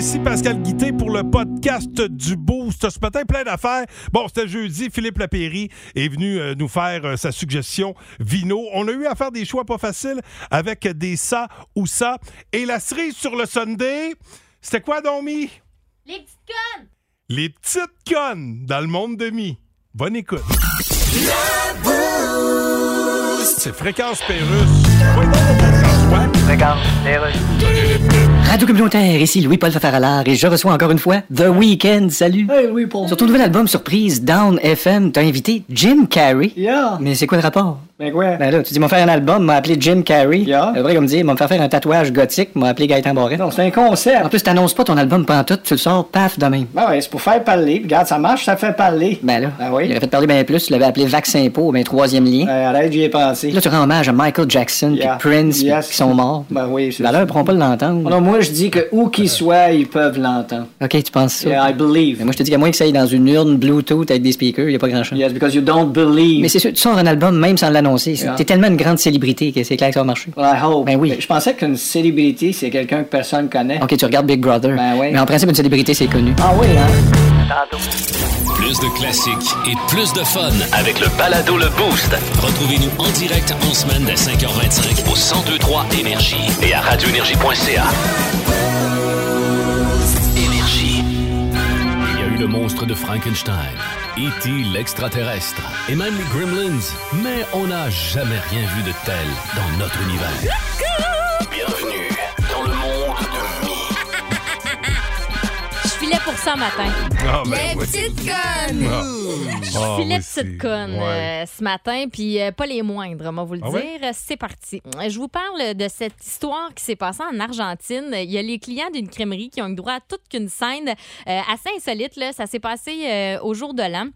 Ici Pascal Guité pour le podcast du Boost. Ce matin, plein d'affaires. Bon, c'était jeudi. Philippe Lapéry est venu euh, nous faire euh, sa suggestion vino. On a eu à faire des choix pas faciles avec des ça ou ça. Et la cerise sur le Sunday, c'était quoi, Domi? Les petites connes! Les petites connes dans le monde de mi. Bonne écoute. C'est Fréquence Pérusse. Oui, François. Radio communautaire, ici Louis-Paul Fafaralard et je reçois encore une fois The Weeknd. Salut. Hey, oui, Paul. Sur ton nouvel album surprise, Down FM, t'as invité Jim Carrey. Yeah. Mais c'est quoi le rapport? Ben quoi? Ben là, tu dis, m'ont faire un album, m'a appelé Jim Carrey. Yeah. C'est vrai comme dire, m'ont fait faire un tatouage gothique, m'a appelé Gaëtan Barret. Non, c'est un concept. En plus, t'annonces pas ton album pendant tout, tu le sors, paf, demain. Ben ouais, c'est pour faire parler. Regarde, ça marche, ça fait parler. Ben là, Ben oui. il aurait fait parler bien plus, tu l'avais appelé Vaccin Po, ben troisième lien. Euh, arrête, j'y ai pensé. Là, tu rends hommage à Michael Jackson Yeah. Prince qui sont morts. Ben oui, c'est Valeur pourront pas l'entendre. Moi, je dis que où qu'ils soient, ils peuvent l'entendre. Ok, tu penses ça? Yeah, I believe. Mais moi, je te dis qu'à moins que ça aille dans une urne Bluetooth avec des speakers, y a pas grand-chose. Yes, because you don't believe. Mais c'est sûr, tu sors un album même sans l'annoncer. Yeah. T'es tellement une grande célébrité que c'est clair que ça va marcher. Well, I hope. Ben oui. Je pensais qu'une célébrité, c'est quelqu'un que personne connaît. Ok, tu regardes Big Brother. Ben oui. Mais en principe, une célébrité, c'est connu. Ah oui, hein? Plus de classiques et plus de fun. Avec le balado Le Boost Retrouvez-nous en direct en semaine dès 5h25 au 1023 Énergie et à radioénergie.ca. Énergie. Il y a eu le monstre de Frankenstein, E.T. l'extraterrestre et même les Gremlins, mais on n'a jamais rien vu de tel dans notre univers. Bienvenue dans le filais pour ça matin. Ah, ben les oui. petites connes! Ah. Je Ah, filais oui, petites connes ouais. euh, ce matin, puis euh, pas les moindres, on va vous le dire. ouais? C'est parti. Je vous parle de cette histoire qui s'est passée en Argentine. Il y a les clients d'une crèmerie qui ont eu droit à toute qu'une scène euh, assez insolite. Là. Ça s'est passé euh, au jour de l'an.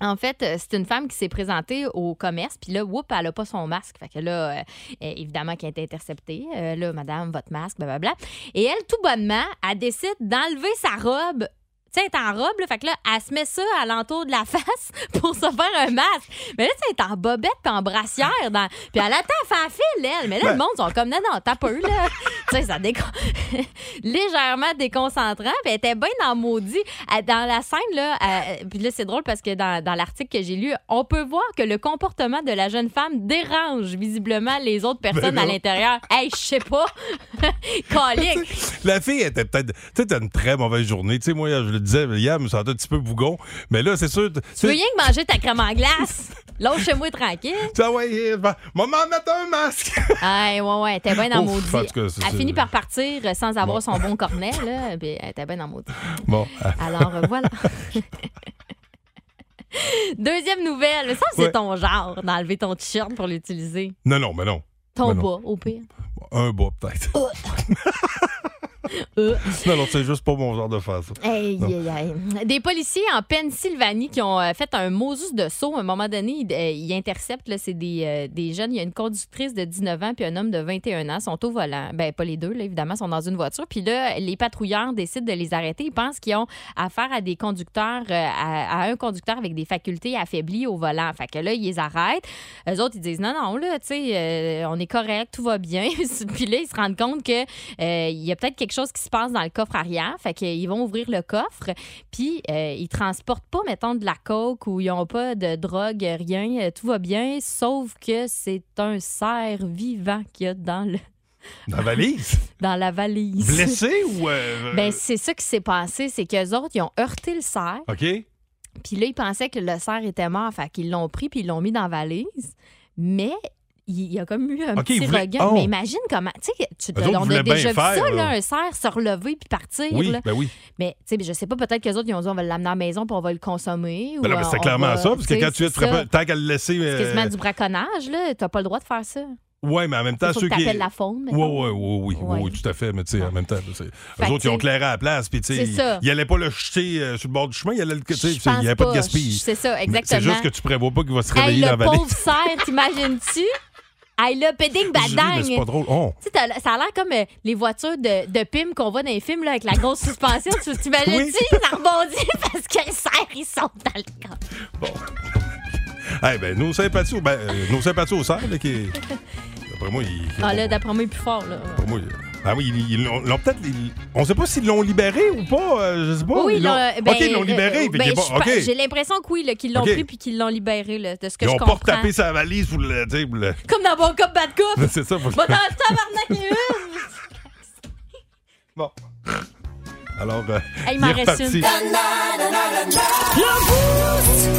En fait, euh, c'est une femme qui s'est présentée au commerce, puis là, whoop, elle a pas son masque. Fait que là, euh, euh, évidemment, qui a été interceptée. Là, madame, votre masque, blablabla. Et elle, tout bonnement, elle décide d'enlever sa robe. Tu sais, elle est en robe, là, fait que là, elle se met ça à l'entour de la face pour se faire un masque. Mais là, tu sais, elle est en bobette puis en brassière. Dans... Puis elle attend à faire fil, elle. Mais là, le monde sont comme, non, non, t'as peu, là. tu sais, ça décon... légèrement déconcentrant. Puis elle était bien dans maudit. Elle- Dans la scène, là, elle- puis là, c'est drôle parce que dans, dans l'article que j'ai lu, on peut voir que le comportement de la jeune femme dérange visiblement les autres personnes Ben à non. l'intérieur. Hey, je sais pas. Calique. La fille était peut-être. Tu sais, t'as une très mauvaise journée. Tu sais, moi, je disais, je me sentais un petit peu bougon. Mais là, c'est sûr. Tu veux rien que manger ta crème en glace? L'autre chez moi tranquille. Vois, ouais, bah, maman, mettre un masque. Ah, ouais, ouais, elle était bien maudit. en c'est- Elle finit par partir euh, sans avoir Bon. son bon cornet, là. Puis elle était bien dans le maudit. bon. Alors, euh, voilà. Deuxième nouvelle. Mais ça, c'est Ouais. ton genre d'enlever ton t-shirt pour l'utiliser. Non, non, mais non. Ton non. bas, au pire. Un bas, peut-être. Euh. non, non, c'est juste pas mon genre de faire ça. Aïe, Non. aïe, aïe. Des policiers en Pennsylvanie qui ont euh, fait un Moses de saut. À un moment donné, ils, euh, ils interceptent, là, c'est des, euh, des jeunes. Il y a une conductrice de 19 ans puis un homme de 21 ans. Sont au volant. Ben, pas les deux, là, évidemment, sont dans une voiture. Puis là, les patrouilleurs décident de les arrêter. Ils pensent qu'ils ont affaire à des conducteurs, euh, à, à un conducteur avec des facultés affaiblies au volant. Fait que là, ils les arrêtent. Eux autres, ils disent non, non, là, tu sais, on est correct, tout va bien. puis là, ils se rendent compte que euh, il y a peut-être quelque chose qui se passe dans le coffre arrière. Fait qu'ils vont ouvrir le coffre, puis euh, ils transportent pas, mettons, de la coke ou ils n'ont pas de drogue, rien. Euh, Tout va bien, sauf que c'est un cerf vivant qu'il y a dans, le, Dans la valise? dans la valise. Blessé ou. euh, Ben, c'est ça qui s'est passé, c'est qu'eux autres, ils ont heurté le cerf. OK? Puis là, ils pensaient que le cerf était mort, fait qu'ils l'ont pris puis ils l'ont mis dans la valise. Mais il y a comme eu un Ok, petit ils voulaient- regain. oh. Mais imagine comment. Tu sais, on a déjà vu faire, ça, là. un cerf se relever puis partir. Oui, là. ben oui. Mais tu sais, je sais pas, peut-être qu'eux autres, ils ont dit on va l'amener à la maison puis on va le consommer. Ben ou non, mais euh, c'est clairement va- ça, parce que quand tu es ça. tant qu'à le laisser. C'est euh, quasiment du braconnage, là. T'as pas le droit de faire ça. Ouais, mais en même temps, ceux que qui. la faune. Oui, oui, oui, oui, Ouais. oui, tout à fait. Mais tu sais, en même temps, eux que autres, ils ont clairé à la place. Puis, tu sais, C'est ils ça. ils allaient pas le jeter euh, sur le bord du chemin. Le. Il n'y avait pas de gaspillage. C'est ça, exactement. C'est juste que tu prévois pas qu'il va se réveiller le dans la valise. pauvre cerf, t'imagines-tu? Aïe là, péding mais c'est badang. pas drôle. Oh. Tu sais, t'as- ça a l'air comme euh, les voitures de, de Pim qu'on voit dans les films là, avec la grosse suspension. Tu t'imagines-tu? Oui. Ça rebondit parce qu'ils serrent, ils sont dans le camp. Bon. Eh ben, nos sympathies, ben, euh, nos sympathies au cerf, là, qui. D'après moi, ils. Ah là, d'après moi, il est plus fort. Là. Moi, il- ah oui, ils- ils l'ont l'ont peut-être. On sait pas s'ils l'ont libéré ou pas. euh, je sais pas. oui, Ils l'ont- là, ben, ok, ils l'ont libéré. euh, ben. J'ai l'impression que oui, là, qu'ils l'ont pris puis qu'ils l'ont libéré, là, de ce que Ils je ont pas comprends. retapé sa valise pour le. pour le- Comme dans Bon Cop, Bad Cop. C'est ça. Pour... Va dans le tabarnak. Bon. Alors, euh, Hey, il reparti. une.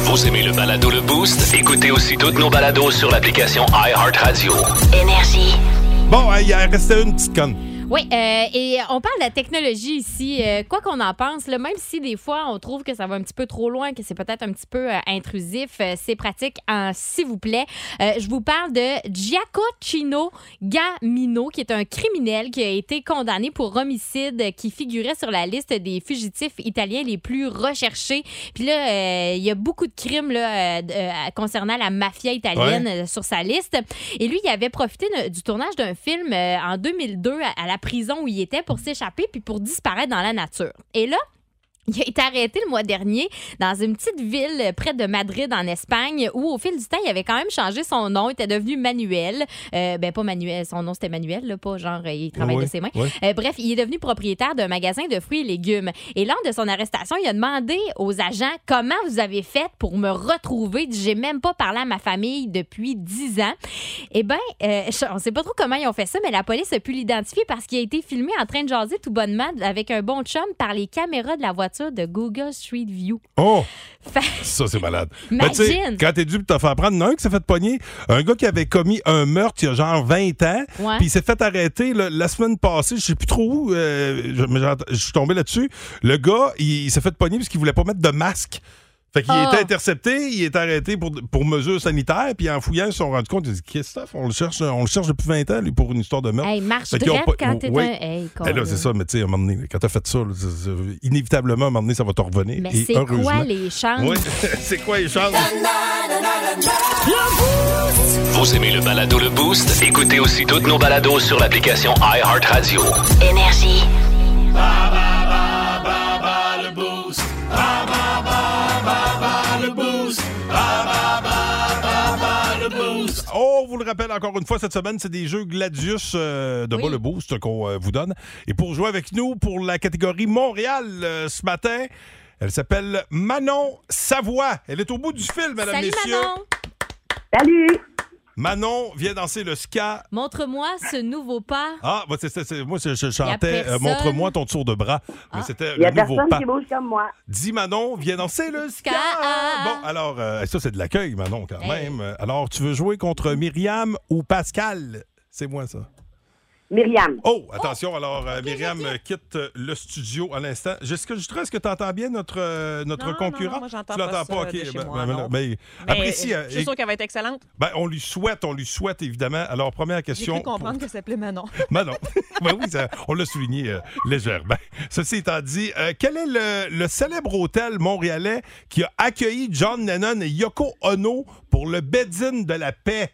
Vous aimez le balado Le Boost? Écoutez aussi toutes nos balados sur l'application iHeartRadio. Énergie. Bon, il restait une petite conne. Oui, euh, et on parle de la technologie ici. Euh, quoi qu'on en pense, là, même si des fois on trouve que ça va un petit peu trop loin, que c'est peut-être un petit peu euh, intrusif, c'est pratique en s'il vous plaît. Je vous parle de Giacochino Gamino, qui est un criminel qui a été condamné pour homicide, qui figurait sur la liste des fugitifs italiens les plus recherchés. Puis là, il y a beaucoup de crimes là, concernant la mafia italienne sur sa liste. Et lui, il avait profité du tournage d'un film en 2002 à, à la prison où il était pour s'échapper puis pour disparaître dans la nature. Et là, il a été arrêté le mois dernier dans une petite ville euh, près de Madrid en Espagne où au fil du temps il avait quand même changé son nom, il était devenu Manuel. Euh, ben pas Manuel, son nom c'était Manuel, là, pas genre euh, il travaille de ses mains. Euh, bref, il est devenu propriétaire d'un magasin de fruits et légumes. Et lors de son arrestation, il a demandé aux agents comment vous avez fait pour me retrouver. J'ai même pas parlé à ma famille depuis 10 ans. Eh bien, on sait pas trop comment ils ont fait ça, mais la police a pu l'identifier parce qu'il a été filmé en train de jaser tout bonnement avec un bon chum par les caméras de la voiture de Google Street View. Oh! Fait- Ça, c'est malade. Ben, Imagine! quand t'es dû pour te faire prendre, il y en a un qui s'est fait pogner. Un gars qui avait commis un meurtre il y a genre 20 ans. Puis il s'est fait arrêter là, la semaine passée. Je sais plus trop où. euh, je, mais suis tombé là-dessus. Le gars, il, il s'est fait pogner parce qu'il voulait pas mettre de masque. Fait qu'il Ah. était intercepté, il est arrêté pour, pour mesures sanitaires, puis en fouillant, ils se sont rendus compte, ils ont dit Christophe, on le cherche, on le cherche depuis 20 ans, lui, pour une histoire de meurtre. Hey, marche Fait qu'ils ont direct pas- quand t'es un. Hey, Ben là, c'est ça, mais tu sais, à un moment donné, quand t'as fait ça, là, inévitablement, à un moment donné, ça va te revenir. Mais c'est quoi les chances? Oui, c'est quoi les chances? Vous aimez le balado Le Boost? Écoutez aussi toutes nos balados sur l'application iHeartRadio. Énergie. Oh, rappelle encore une fois, cette semaine, c'est des jeux Gladius euh, de Oui. bas le boost qu'on euh, vous donne. Et pour jouer avec nous pour la catégorie Montréal euh, ce matin, elle s'appelle Manon Savoie. Elle est au bout du fil, mesdames, Salut messieurs. Manon! Salut! Manon vient danser le ska. Montre-moi ce nouveau pas. Ah, bah, c'est- c'est- c'est- moi, je, chantais euh, personne. Montre-moi ton tour de bras. Mais Ah. c'était Il n'y a le nouveau personne pas. qui bouge comme moi. Dis Manon, viens danser le ska. Ska. Bon, alors, euh, ça, c'est de l'accueil, Manon, quand Hey. même. Alors, tu veux jouer contre Myriam ou Pascal? C'est moi, ça. Myriam. Oh, attention, alors euh, Myriam euh, quitte euh, le studio à l'instant. Jessica Jutra, est-ce que tu entends bien notre, euh, notre Non, concurrent? non, non, moi, j'entends tu l'entends pas OK. de chez ben, moi, ben, non. ben, Mais apprécie. euh, je suis sûre qu'elle va être excellente. ben, on lui souhaite, on lui souhaite, évidemment. Alors, première J'ai question. cru comprendre que ça s'appelait Manon. Ben non. Ben oui, ça- on l'a souligné euh, légèrement. Ceci étant dit, euh, quel est le, le célèbre hôtel montréalais qui a accueilli John Lennon et Yoko Ono pour le bed-in de la paix?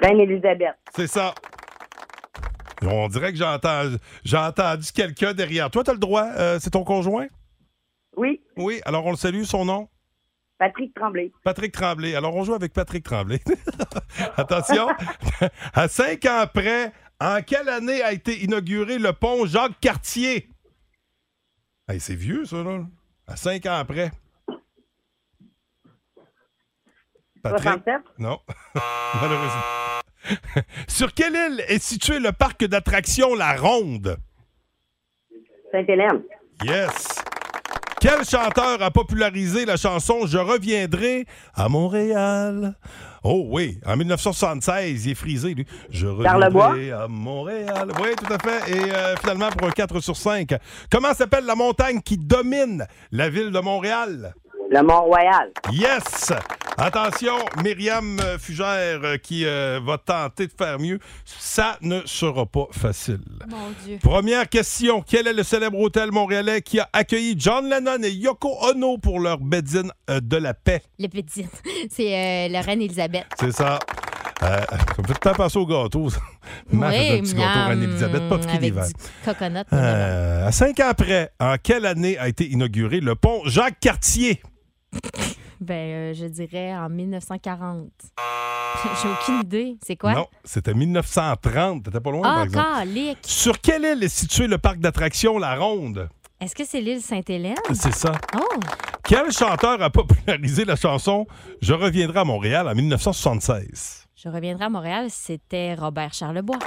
Reine Elisabeth. C'est ça. On dirait que j'entends, j'ai entendu quelqu'un derrière. Toi, tu as le droit. euh, c'est ton conjoint? Oui, Oui. Alors, on le salue. Son nom? Patrick Tremblay. Patrick Tremblay. Alors, on joue avec Patrick Tremblay. Attention. à cinq ans après, en quelle année a été inauguré le pont Jacques-Cartier? Hey, c'est vieux, ça, là. À cinq ans après. Patrick? 67. Non. Malheureusement. Sur quelle île est situé le parc d'attractions La Ronde? Sainte-Hélène. Yes. Quel chanteur a popularisé la chanson Je reviendrai à Montréal? Oh oui, en 1976, il est frisé, lui. Je reviendrai à Montréal. Oui, tout à fait. Et euh, finalement, pour un 4 sur 5, comment s'appelle la montagne qui domine la ville de Montréal? Le Mont-Royal. Yes! Attention, Myriam Fugère euh, qui euh, va tenter de faire mieux. Ça ne sera pas facile. Mon Dieu. Première question. Quel est le célèbre hôtel montréalais qui a accueilli John Lennon et Yoko Ono pour leur bedding euh, de la paix? Le petit. C'est euh, la reine Elisabeth. C'est ça. Euh, ça me fait tout le temps passer au gâteau. faisait un petit gâteau Reine-Élisabeth, pas d'hiver. du coconut. Euh, à cinq ans après, en quelle année a été inauguré le pont Jacques-Cartier? Ben, euh, je dirais en 1940. J'ai aucune idée. C'est quoi? Non, c'était 1930. T'étais pas loin, par Ah, exemple. calique. Sur quelle île est situé le parc d'attractions La Ronde? Est-ce que c'est l'île Sainte-Hélène? C'est ça. Oh! Quel chanteur a popularisé la chanson Je reviendrai à Montréal en 1976? Je reviendrai à Montréal, c'était Robert Charlebois.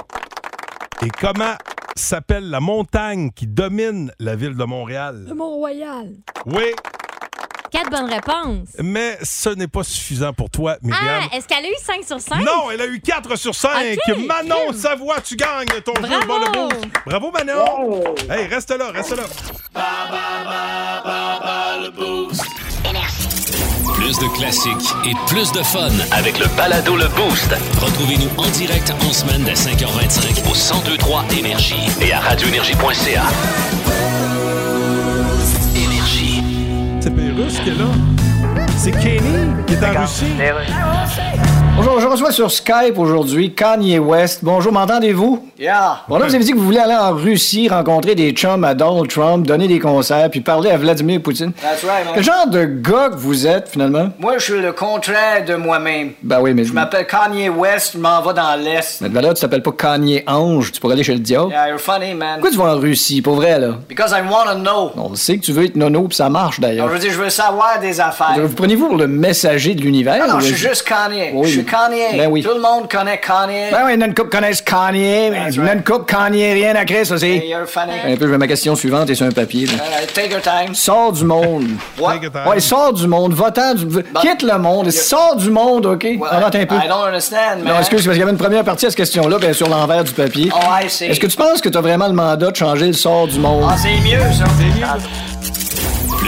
Et comment s'appelle la montagne qui domine la ville de Montréal? Mont-Royal. Oui, Quatre bonnes réponses. mais ce n'est pas suffisant pour toi, Myriam. Ah, est-ce qu'elle a eu 5 sur 5? Non, elle a eu 4 sur 5. Ok, Manon crime. Savoie, tu gagnes ton jeu Bravo. Bon le Boost. Bravo, Manon. Hey, reste là, reste là. Plus de classiques et plus de fun avec le balado Le Boost. Retrouvez-nous en direct en semaine dès 5h25 au 1023 Énergie et à radioénergie.ca. C'est Pérus qui est là. C'est Kenny qui est en Russie. Bonjour, je reçois sur Skype aujourd'hui Kanye West. Bonjour, m'entendez-vous? Yeah. Bon, là, vous avez dit que vous voulez aller en Russie, rencontrer des chums à Donald Trump, donner des concerts, puis parler à Vladimir Poutine. That's right, man. Quel genre de gars que vous êtes, finalement? Moi, je suis le contraire de moi-même. Ben oui, mais... Je m'appelle Kanye West, je m'en vais dans l'Est. Mais de là, tu t'appelles pas Kanye Ange, tu pourrais aller chez le diable. Yeah, you're funny, man. Pourquoi tu vas en Russie, pour vrai, là? Because I wanna know. On le sait que tu veux être nono, puis ça marche, d'ailleurs. je veux dire, je veux savoir des affaires. Vous prenez-vous pour le messager de l'univers? Ah non, ou- je suis juste Kanye. Oui. Kanye. Ben oui. Tout le monde connaît Kanye. Ben oui, il y en a une couple connaissent Kanye, mais That's il y en a une couple Kanye, rien à créer, ça, Hey, c'est... Un peu, je ma question suivante et sur un papier, take your time. Sors du monde. What? Take your time. Ouais, sors du monde, va-t'en du... Quitte le monde, sors du monde, OK? Well, Arrête un peu. I don't understand, man. Non, excuse, parce qu'il y avait une première partie à cette question-là, bien sur l'envers du papier. Oh, I see. Est-ce que tu penses que tu as vraiment le mandat de changer le sort du monde? Ah, c'est mieux, ça.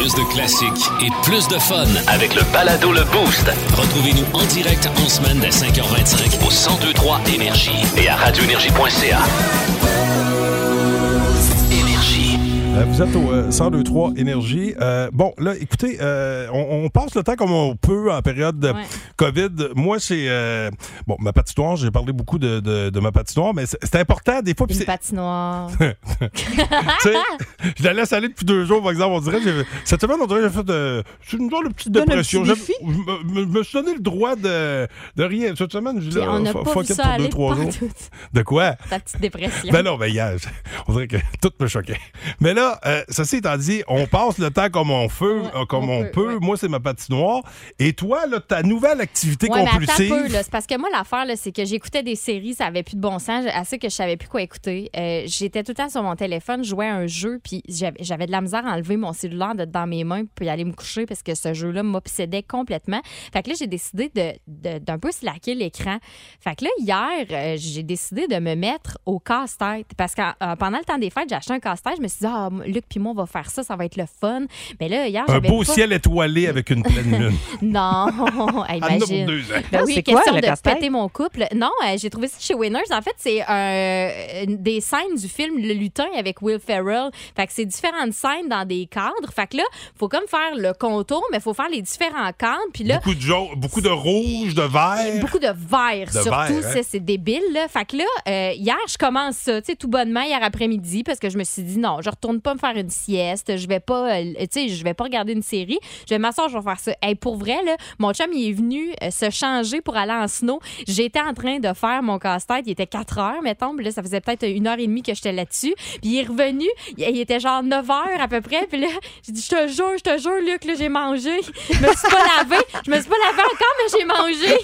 Plus de classiques et plus de fun avec le balado Le Boost. Retrouvez-nous en direct en semaine dès 5h25 au 1023 Énergie et à radioénergie.ca. vous êtes au euh, 1023 Énergie. Euh, bon, là, écoutez, euh, on, on passe le temps comme on peut en période de Ouais. COVID. Moi, c'est... euh, bon, ma patinoire, j'ai parlé beaucoup de, de, de ma patinoire, mais c'est important des fois. Une patinoire. je la laisse aller depuis deux jours, par exemple. On dirait cette semaine, on dirait que j'ai fait de, c'est une genre de petite Donne dépression. Je je me, me- me suis donné le droit de, de rien. Cette semaine, je ça pour deux, trois jours. De quoi? Ta petite dépression. Ben non, ben hier, je- on dirait que tout me choquait. Mais là, euh, ceci étant dit, on passe le temps comme on Ouais, euh, comme on on, peut, peut. ouais. Moi, c'est ma patinoire. Et toi, là, ta nouvelle activité Ouais, mais compulsive. un peu, là. C'est parce que moi, l'affaire, là, c'est que j'écoutais des séries, ça avait plus de bon sens, assez que je savais plus quoi écouter. Euh, J'étais tout le temps sur mon téléphone, je jouais à un jeu, puis j'avais j'avais de la misère à enlever mon cellulaire de dans mes mains, puis aller me coucher parce que ce jeu-là m'obsédait complètement. Fait que là, j'ai décidé de- de- d'un peu slacker l'écran. Fait que là, hier, euh, j'ai décidé de me mettre au casse-tête parce que pendant le temps des fêtes, j'ai acheté un casse-tête. Je me suis dit, ah, Luc puis moi, on va faire ça, ça va être le fun. Mais là, hier, Un beau pas- ciel étoilé avec une pleine lune. Non, imagine. deux ans. Ben oui, quoi, question le de casse-tête? péter mon couple. Non, euh, j'ai trouvé ça chez Winners. En fait, c'est euh, des scènes du film Le Lutin avec Will Ferrell. Fait que c'est différentes scènes dans des cadres. Fait que là, faut comme faire le contour, mais faut faire les différents cadres. Puis là, Beaucoup de, jaune, beaucoup de rouge, de vert. Beaucoup de verre, De surtout. hein? ça, c'est débile. Là. Fait que là, euh, hier, je commence ça, tu sais, tout bonnement, hier après-midi, parce que je me suis dit, non, je retourne pas me faire une sieste. Je vais pas, euh, tu sais, je vais pas regarder une série. Je vais m'asseoir, je vais faire ça. Pour vrai, mon chum, il est venu euh, se changer pour aller en snow. J'étais en train de faire mon casse-tête. Il était 4 heures, mettons. Là, ça faisait peut-être une heure et demie que j'étais là-dessus. Puis il est revenu. Il, il était genre 9 heures à peu près. Puis là, j'ai dit, je te jure, je te jure, Luc, là, j'ai mangé. Je me suis pas lavé. Je me suis pas lavé encore, mais j'ai mangé.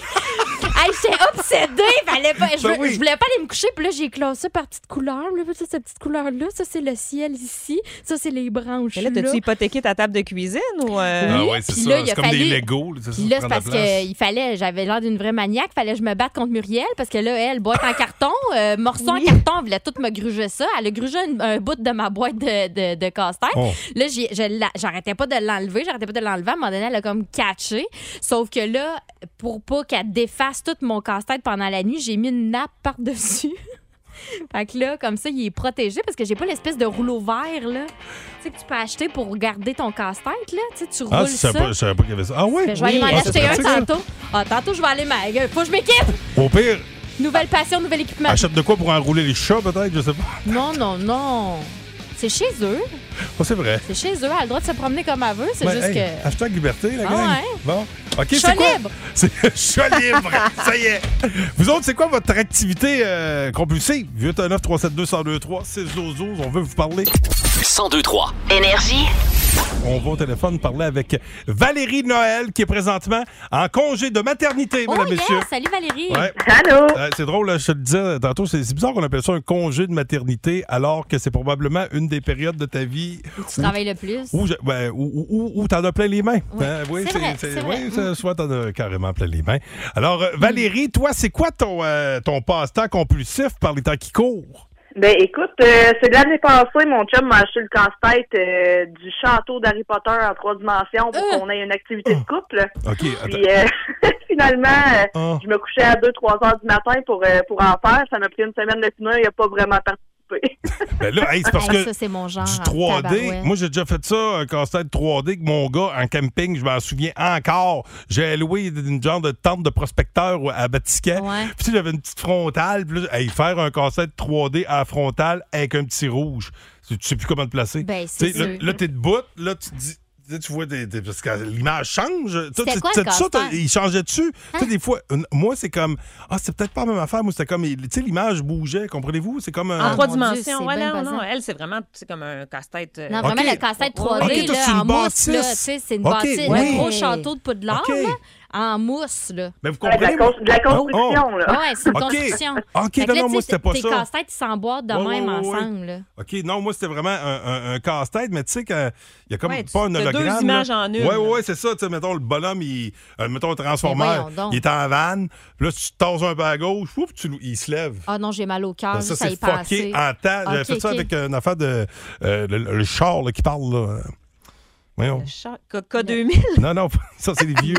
Hey, j'étais obsédée. Fallait pas, je, Ben veux- oui. je voulais pas aller me coucher. Puis là, j'ai classé par petite couleur. Là, ça, cette petite couleur-là? Ça, c'est le ciel ici. Ça, c'est les branches. Mais là, t'as-tu hypothéqué ta table de cuisine ou. euh, Ah Oui, ouais, c'est ça. il C'est comme des Legos. là, c'est là, parce qu'il fallait, j'avais l'air d'une vraie maniaque, fallait que je me batte contre Muriel parce que là, elle, boîte en carton, euh, morceau en carton, elle voulait tout me gruger ça. Elle a grugé un, un bout de ma boîte de, de, de casse-tête. Oh. Là, j'ai- je la- j'arrêtais pas de l'enlever, j'arrêtais pas de l'enlever. À un moment donné, elle a comme catché. Sauf que là, pour pas qu'elle défasse tout mon casse-tête pendant la nuit, j'ai mis une nappe par-dessus. Fait que là, comme ça, il est protégé parce que j'ai pas l'espèce de rouleau vert, là. Tu sais, que tu peux acheter pour garder ton casse-tête, là. Tu sais, tu roules Ah, ça. pas, je savais pas qu'il y avait ça. Ah ouais? Ben, je vais aller m'en Ah, acheter un tantôt. Ah, tantôt, je vais aller. Ma... Faut que je m'équipe. Au pire, Nouvelle passion, nouvel équipement. achète de quoi pour enrouler les chats, peut-être? Je sais pas. Non, non, non. C'est chez eux. Oh, c'est vrai. C'est chez eux. Elle a le droit de se promener comme elle veut. C'est Ouais, juste hey, que. Hashtag liberté, la Ah gang. ouais. Bon. OK, c'est quoi? libre. C'est chat libre. ça y est. Vous autres, c'est quoi votre activité euh, compulsive? 819 372 1023 c'est Zozo. On veut vous parler. 1023. Énergie. On va au téléphone parler avec Valérie Noël, qui est présentement en congé de maternité, Oh, mesdames, yes. messieurs. Salut Valérie. Ouais. Allô? Euh, c'est drôle, là, je te le disais tantôt, c'est bizarre qu'on appelle ça un congé de maternité alors que c'est probablement une des périodes de ta vie Tu travailles le plus. où, je- ben, où, où- où- où t'en as plein les mains. Oui. Hein, oui, C'est vrai, Mm. soit t'en as carrément plein les mains. Alors, euh, Valérie, toi, c'est quoi ton, euh, ton passe-temps compulsif par les temps qui courent? Ben écoute, euh, c'est de l'année passée, mon chum m'a acheté le casse-tête euh, du château d'Harry Potter en trois dimensions pour Euh. qu'on ait une activité de couple. OK. Puis euh, finalement, euh, Ah. je me couchais à 2-3 heures du matin pour, euh, pour en faire. Ça m'a pris une semaine de finir, il a pas vraiment Ben là, hey, c'est parce Hey, que ça, c'est mon genre. du en 3D, tabarouette. moi, j'ai déjà fait ça, un casse-tête 3D avec mon gars en camping, je m'en souviens encore. J'ai loué une genre de tente de prospecteur à Batiscan. Ouais. Puis tu sais, j'avais une petite frontale. Puis là, hey, faire un casse-tête 3D à la frontale avec un petit rouge. Tu tu sais plus comment te placer. Ben, là, là, t'es debout, là, tu te dis. Tu vois, des, des- parce que l'image change. Toi, C'était tu- quoi, le il changeait dessus? Tu sais, Hein? des fois, une- moi, c'est comme. Ah, c'est peut-être pas la même affaire. Moi, c'était comme. Tu sais, l'image bougeait, comprenez-vous? C'est comme un. En Ah, trois dimensions. ouais, non, non. Elle, c'est vraiment c'est comme un casse-tête. euh, Non, vraiment, le casse-tête OK, 3D, toi, là, c'est une en mousse, là, tu bâtisse. sais, c'est une bâtisse, oui. un gros château de Poudlard, là, en mousse, là. Mais vous Ouais, de, la comprenez? de la construction, Oh, là. Ouais, c'est une OK. construction. OK, que non, là, non, moi, c'était pas tes ça. casse-têtes, ils s'emboîtent de Ouais, même ouais, ouais, ouais. ensemble, là. OK, non, moi, c'était vraiment un, un- un casse-tête, mais tu sais, qu'il y a comme Ouais, tu- pas un hologramme. deux images là. en une. Ouais, ouais, ouais, c'est ça. Tu sais, mettons, le bonhomme, il, euh, mettons, un transformeur, il est en vanne. Puis là, tu tasses un peu à gauche, oups, tu, il se lève. Ah non, j'ai mal au cœur, ça, juste à y c'est fucké en temps. J'avais Ok, fait ça avec une affaire de. euh, le, le char là, qui parle, là. Voyons. Le chat- K- K2000. Non, non, ça, c'est les vieux.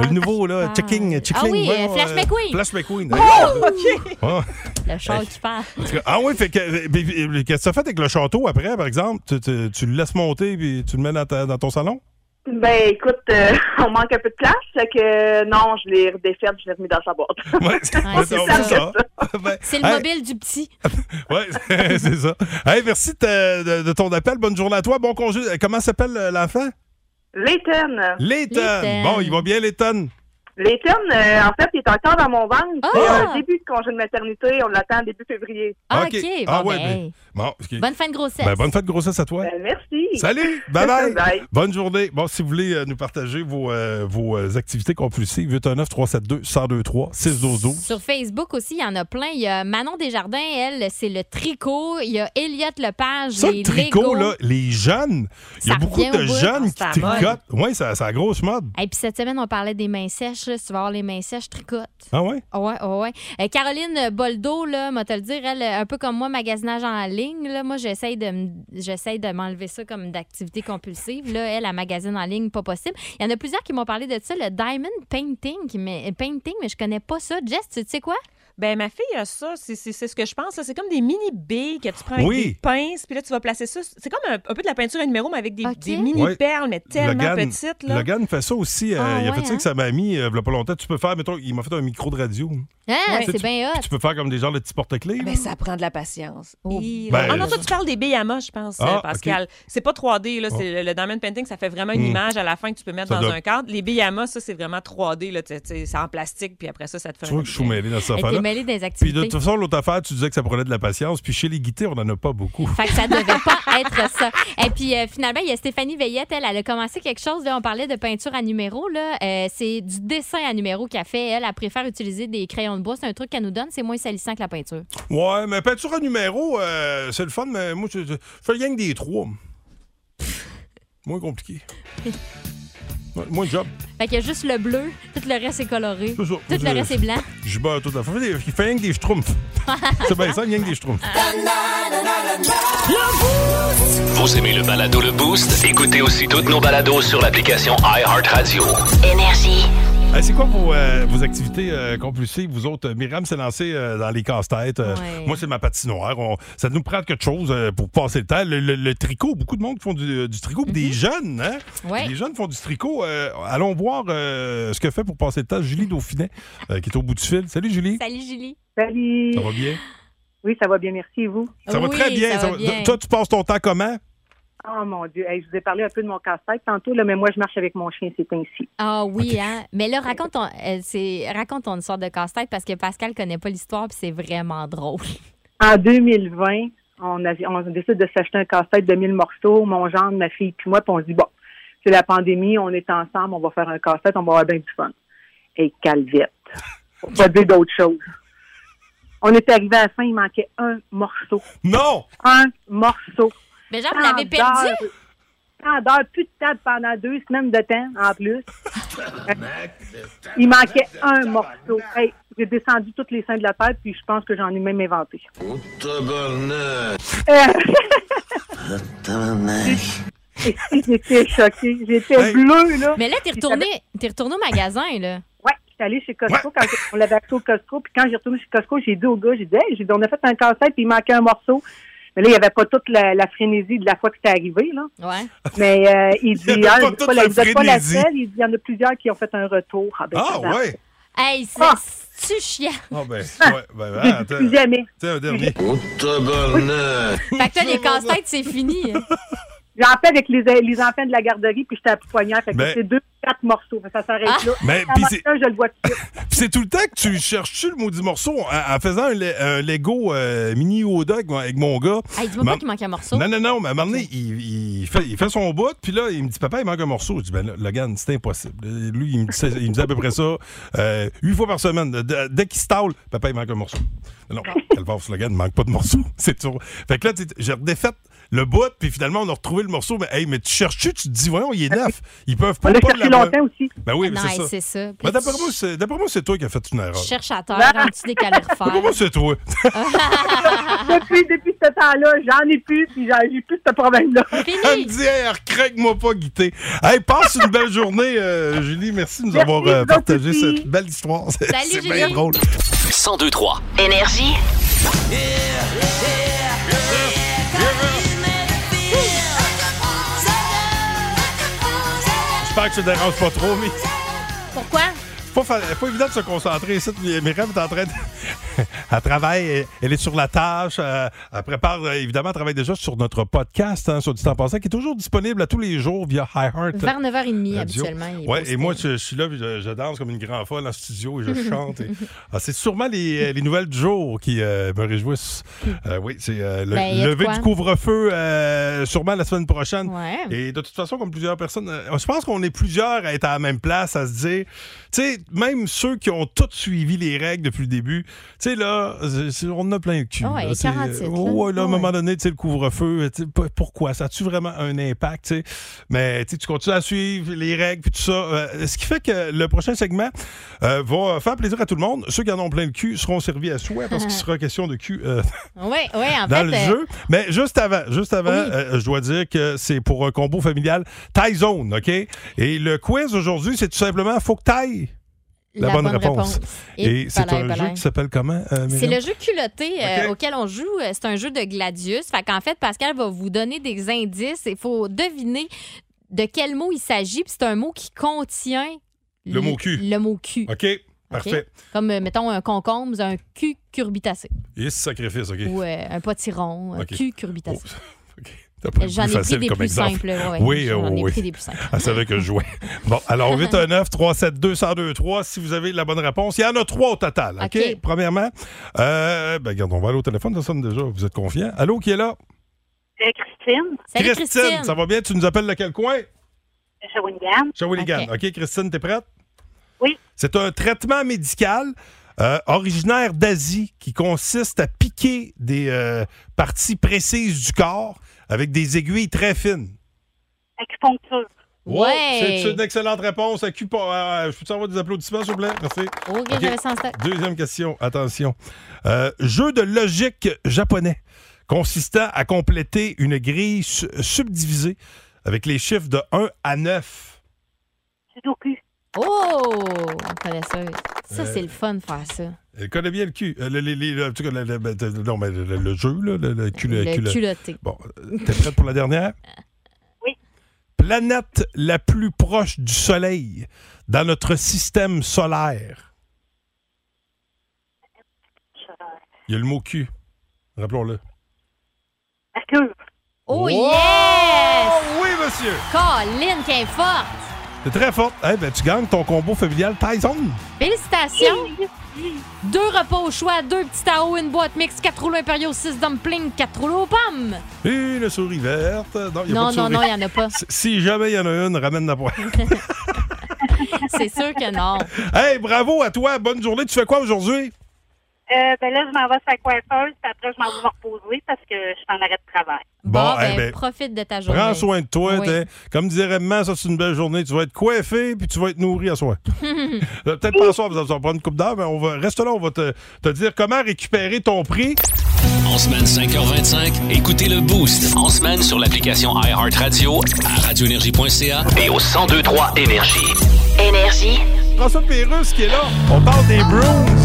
Le nouveau, là, parle. checking, checking. Ah oui, voyons, euh, Flash euh, McQueen. Flash McQueen. OK. Ah. Le char qui cas, Ah oui, fait que. euh, Qu'est-ce que tu as fait avec le château après, par exemple? Tu, tu- tu le laisses monter puis tu le mets dans, ta- dans ton salon? Ben écoute, euh, on manque un peu de place, fait que non, je l'ai redéfaite, je l'ai remis dans sa boîte. Ouais, Ouais, c'est ça. Ben, C'est le hey, mobile du petit. Ouais, c'est ça. Hey, merci de, ta- de- de ton appel. Bonne journée à toi. Bon congé. Comment s'appelle euh, l'enfant? Layton. Layton. Layton. Bon, il va bien, Layton. Layton, euh, en fait, il est encore dans mon ventre. Ah! Il y a un début de congé de maternité, on l'attend début février. Ah, OK. OK. Bon, Ah, ouais, ben, ben, Bon, ok. Bonne fin de grossesse. Ben, bonne fête de grossesse à toi. Ben, merci. Salut! Bye bye! Bye. Bonne journée. Bon, si vous voulez euh, nous partager vos, euh, vos euh, activités compulsives, 819-372-1023, 612 Sur Facebook aussi, il y en a plein. Il y a Manon Desjardins, elle, c'est le tricot. Il y a Elliot Lepage, Ça, les le tricot, Legos. là, les jeunes, il y a beaucoup de jeunes qui la mode. tricotent. Oui, c'est c'est la grosse mode. Et puis cette semaine, on parlait des mains sèches. Là. Si tu vas avoir les mains sèches, tricote. Ah ouais? Ah Ouais, ouais, ouais. Euh, Caroline Boldo, là, moi te le dire, elle, un peu comme moi, magasinage en ligne. Là, moi, j'essaye de, m'enlever ça comme d'activité compulsive. Là, elle, elle magasine en ligne, pas possible. Il y en a plusieurs qui m'ont parlé de ça, le diamond painting, mais, painting, mais je connais pas ça. Jess, tu sais quoi? Ben, ma fille a ça. C'est c'est- c'est ce que je pense. C'est comme des mini billes que tu prends avec Oui. des pinces, puis là, tu vas placer ça. C'est comme un, un peu de la peinture à numéro, mais avec des, mini perles, mais tellement Logan- petites. Là. Logan fait ça aussi. euh, Ah il a fait ça avec hein? sa mamie euh, il y a pas longtemps. Tu peux faire, mettons, il m'a fait un micro de radio. Ouais. c'est Tu- bien hot. Tu peux faire comme des genres de petits porte-clés. là. Ben, ça prend de la patience. Oh. Et- Ben, ah non, toi, tu parles des billes à je pense, Ah, euh, Pascal. C'est pas 3D, là. C'est le, le diamond painting, ça fait vraiment une Hmm. image à la fin que tu peux mettre Ça dans doit- un cadre. Les billes à ça, c'est vraiment 3D, là. C'est en plastique, puis après ça, ça te fait Tu vois un que je suis mêlé dans cette affaire-là? Mêler des Puis de activités. toute façon, l'autre affaire, tu disais que ça prenait de la patience. Puis chez les guittés, on n'en a pas beaucoup. Fait que ça devait pas être ça. Et puis euh, finalement, il y a Stéphanie Veillette, elle, elle a commencé quelque chose. Là, on parlait de peinture à numéro. Là. Euh, c'est du dessin à numéro qu'elle fait. Elle, elle préfère utiliser des crayons de bois. C'est un truc qu'elle nous donne. C'est moins salissant que la peinture. Ouais, mais peinture à numéro, euh, c'est le fun, mais moi, je, je fais rien que des trois. Moins compliqué. Ouais, moins de job. Fait qu'il y a juste le bleu. Tout le reste est coloré. C'est ça. Tout le reste est blanc. Je bats tout à fait. Il fait rien que des schtroumpfs. c'est bien ça, rien que des schtroumpfs. Vous aimez le balado Le Boost? Écoutez aussi toutes nos balados sur l'application iHeartRadio. Énergie. Hey, c'est quoi vos, euh, vos activités euh, compulsives, vous autres? Myriam s'est lancée euh, dans les casse-têtes. Euh, Ouais. Moi, c'est ma patinoire. On- ça nous prend quelque chose euh, pour passer le temps. Le, le- le tricot, beaucoup de monde font du, du tricot. puis Des jeunes, hein? Ouais. Les jeunes font du tricot. Euh, allons voir euh, ce que fait pour passer le temps Julie Dauphinet, euh, qui est au bout du fil. Salut, Julie. Salut, Julie. Salut. Ça va bien? Oui, ça va bien, merci. Et vous? Ça va Oui, très bien. ça va Ça va- bien. Toi, tu passes ton temps comment? Oh mon Dieu. Hey, je vous ai parlé un peu de mon casse-tête tantôt, là, mais moi, je marche avec mon chien, c'est ainsi. Ah oui, hein? Mais là, raconte ton, euh, c'est, raconte ton histoire de casse-tête parce que Pascal connaît pas l'histoire puis c'est vraiment drôle. En 2020, on, a, on décide de s'acheter un casse-tête de 1000 morceaux, mon gendre, ma fille, puis moi, puis on se dit, bon, c'est la pandémie, on est ensemble, on va faire un casse-tête, on va avoir bien du fun. Et calvette. Faut pas dire d'autre chose. On est arrivé à la fin, il manquait un morceau. Non! Un morceau. Mais genre, vous l'avez perdu? Tant d'heures, plus de table pendant deux semaines de temps, en plus. Il manquait un morceau. Hey, j'ai descendu toutes les seins de la tête, puis je pense que j'en ai même inventé. Euh, et si, J'étais choquée. J'étais bleue, là. Mais là, t'es retourné, t'es retourné au magasin, là. Ouais, j'étais allée chez Costco quand on l'avait acheté au Costco. Puis quand j'ai retourné chez Costco, j'ai dit au gars, j'ai dit, hey, dit, on a fait un casse-tête, puis il manquait un morceau. Mais là, il n'y avait pas toute la, la frénésie de la fois que c'était arrivé, là. Ouais. Mais euh, il dit, Il y avait ah, pas vous pas pas la seule. Il dit, il y en a plusieurs qui ont fait un retour. Ah, ben, Ah, ouais! Hey, c'est, Ah. c'est chiant? Ah, ben, ouais. Ben, ben, attends. Plus jamais. Tiens, un dernier. Fait que toi, les casse-têtes, c'est fini. J'en fais avec les, les enfants de la garderie, puis j'étais à poignard. Fait que Ben- c'est deux, quatre morceaux. Ça s'arrête Ah. là. Mais, Ça puis un, je le vois tout de suite. Puis c'est tout le temps que tu cherches-tu le maudit morceau en, en faisant un, le- un Lego euh, mini Yoda avec, mon- avec mon gars? Hey, dis-moi pas qu'il manque un morceau. Non, non, non, mais à un moment donné, il, il fait, il fait son bout, puis là, il me dit, papa, il manque un morceau. Je dis, ben là, Logan, c'est impossible. Lui, il me, dit, il me dit à peu près ça euh, huit fois par semaine. De- dès qu'il se tâle, papa, il manque un morceau. Non, Calvaire, Logan, il manque pas de morceau. C'est tout. Fait que là, tu sais, j'ai redéfait le bout, puis finalement, on a retrouvé le morceau. Mais, hey, mais tu cherches-tu, tu te dis, voyons, il est neuf. Ils peuvent On pas, l'a pas cherché longtemps aussi. Ben oui, c'est ça. c'est ça. Ben, d'après moi, c'est- toi qui as fait une erreur. tu cherches à terre, Ah. en dessous des calorifères. D'après moi, c'est toi. depuis, depuis ce temps-là, j'en ai plus, puis j'en- j'ai plus ce problème-là. Elle me Fini! dit, hey, craque-moi pas, Guité. Hey, passe une belle journée, euh, Julie. Merci de nous Merci, avoir euh, partagé aussi. cette belle histoire. C'est Salut, c'est Julie. bien drôle. 1023. Énergie. J'espère que ça te dérange pas trop, mais Pourquoi? c'est pas, fa- pas évident de se concentrer ici. Myriam est en train de... elle travaille, elle, est sur la tâche. euh, elle prépare, euh, évidemment, elle travaille déjà sur notre podcast, hein, sur du temps passé, qui est toujours disponible à tous les jours via iHeart. Vers 9h30 Radio. habituellement. Ouais, et moi, je, je suis là, puis je, je danse comme une grande folle en studio et je chante. et- Ah, c'est sûrement les, les nouvelles du jour qui euh, me réjouissent. Euh, oui, c'est euh, le Ben, lever du couvre-feu euh, sûrement la semaine prochaine. Ouais. Et de toute façon, comme plusieurs personnes, euh, je pense qu'on est plusieurs à être à la même place, à se dire, tu sais, même ceux qui ont tous suivi les règles depuis le début, tu sais, là, c'est- c'est- on en a plein le cul. Ah ouais, là. C'est- 47, là. oh, ouais, là, à un Ouais. moment donné, tu sais, le couvre-feu, pourquoi? Ça a-tu vraiment un impact? Mais tu continues à suivre les règles puis tout ça. Euh, ce qui fait que le prochain segment euh, va faire plaisir à tout le monde. Ceux qui en ont plein le cul seront servis à souhait parce qu'il sera question de cul euh, Oui, oui, en dans fait. le euh, jeu. Mais juste avant, juste avant, Oui. euh, je dois dire que c'est pour un combo familial Zone, OK? Et le quiz aujourd'hui, c'est tout simplement faut que t'ailles la, bonne, réponse. Et, c'est un palais. jeu qui s'appelle comment? euh, C'est le jeu culotté euh, auquel on joue. Euh, C'est un jeu de Gladius. Fait qu'en fait, Pascal va vous donner des indices. Il faut deviner de quel mot il s'agit. Puis c'est un mot qui contient Le mot cul. Le mot cul. OK, parfait. Comme, euh, mettons, un concombre, un cul curbitacé. Et ce sacrifice, OK. Ou un potiron, un OK. cul curbitacé. Oh, J'en ai pris facile des comme plus exemple. simples. ouais. Oui, J'en oh, ai oui. pris des plus simples. Ah, c'est vrai que je jouais. Bon, alors 819 372 1023 si vous avez la bonne réponse. Il y en a trois au total. OK? Premièrement, euh, ben, regarde, on va aller au téléphone, ça sonne déjà. Vous êtes confiant? Allô, qui est là? Euh, Christine, Salut, Christine. ça va bien? Tu nous appelles de quel coin? Shawinigan. Shawinigan. OK. OK, Christine, t'es prête? Oui. C'est un traitement médical euh, originaire d'Asie qui consiste à piquer des euh, parties précises du corps avec des aiguilles très fines. Acupuncture. Wow, Ouais. C'est une excellente réponse. Acupo- euh, je peux avoir des applaudissements, s'il vous plaît? Merci. Deuxième question, attention. Euh, jeu de logique japonais consistant à compléter une grille su- subdivisée avec les chiffres de 1 à 9. Sudoku. Oh! Ça. Ça, Euh, c'est le fun de faire ça. Elle connaît bien le cul. Euh, le, le- le- le- en tout cas, le- le- le- non, mais le, le jeu, là, le, le cul- le Le cul- culotté. Bon, euh, t'es prête pour la dernière? Oui. Planète la plus proche du Soleil dans notre système solaire. Il y a le mot cul. Rappelons-le. Oh, Wow! yes! Oui, monsieur! Colin, qui est forte! C'est très fort. Eh ben, tu gagnes ton combo familial Tyson. Félicitations! Deux repas au choix, deux petits taos, une boîte mix, quatre rouleaux impériaux, six dumplings, quatre rouleaux aux pommes. Une souris verte. Non, il y a Non, pas de non, souris. non, il n'y en a pas. Si- Si jamais il y en a une, ramène la poêle. C'est sûr que non. hey, bravo à toi. Bonne journée. Tu fais quoi aujourd'hui? Euh, ben là, je m'en vais sur la coiffeuse, puis après, je m'en vais me reposer parce que je suis en arrêt de travail. Bon, Bon, ben, eh ben, profite de ta journée. Prends soin de toi. Oui. Comme dirait maman, ça, c'est une belle journée. Tu vas être coiffé puis tu vas être nourri à. Euh, Peut-être pas à soir, ça va prendre une coupe d'heure, mais on va, reste là, on va te, te dire comment récupérer ton prix. En semaine 5h25, écoutez le Boost. En semaine sur l'application iHeartRadio, à radioénergie.ca et au 1023 Énergie. Énergie. François Pérusse qui est là. On parle des Bruins.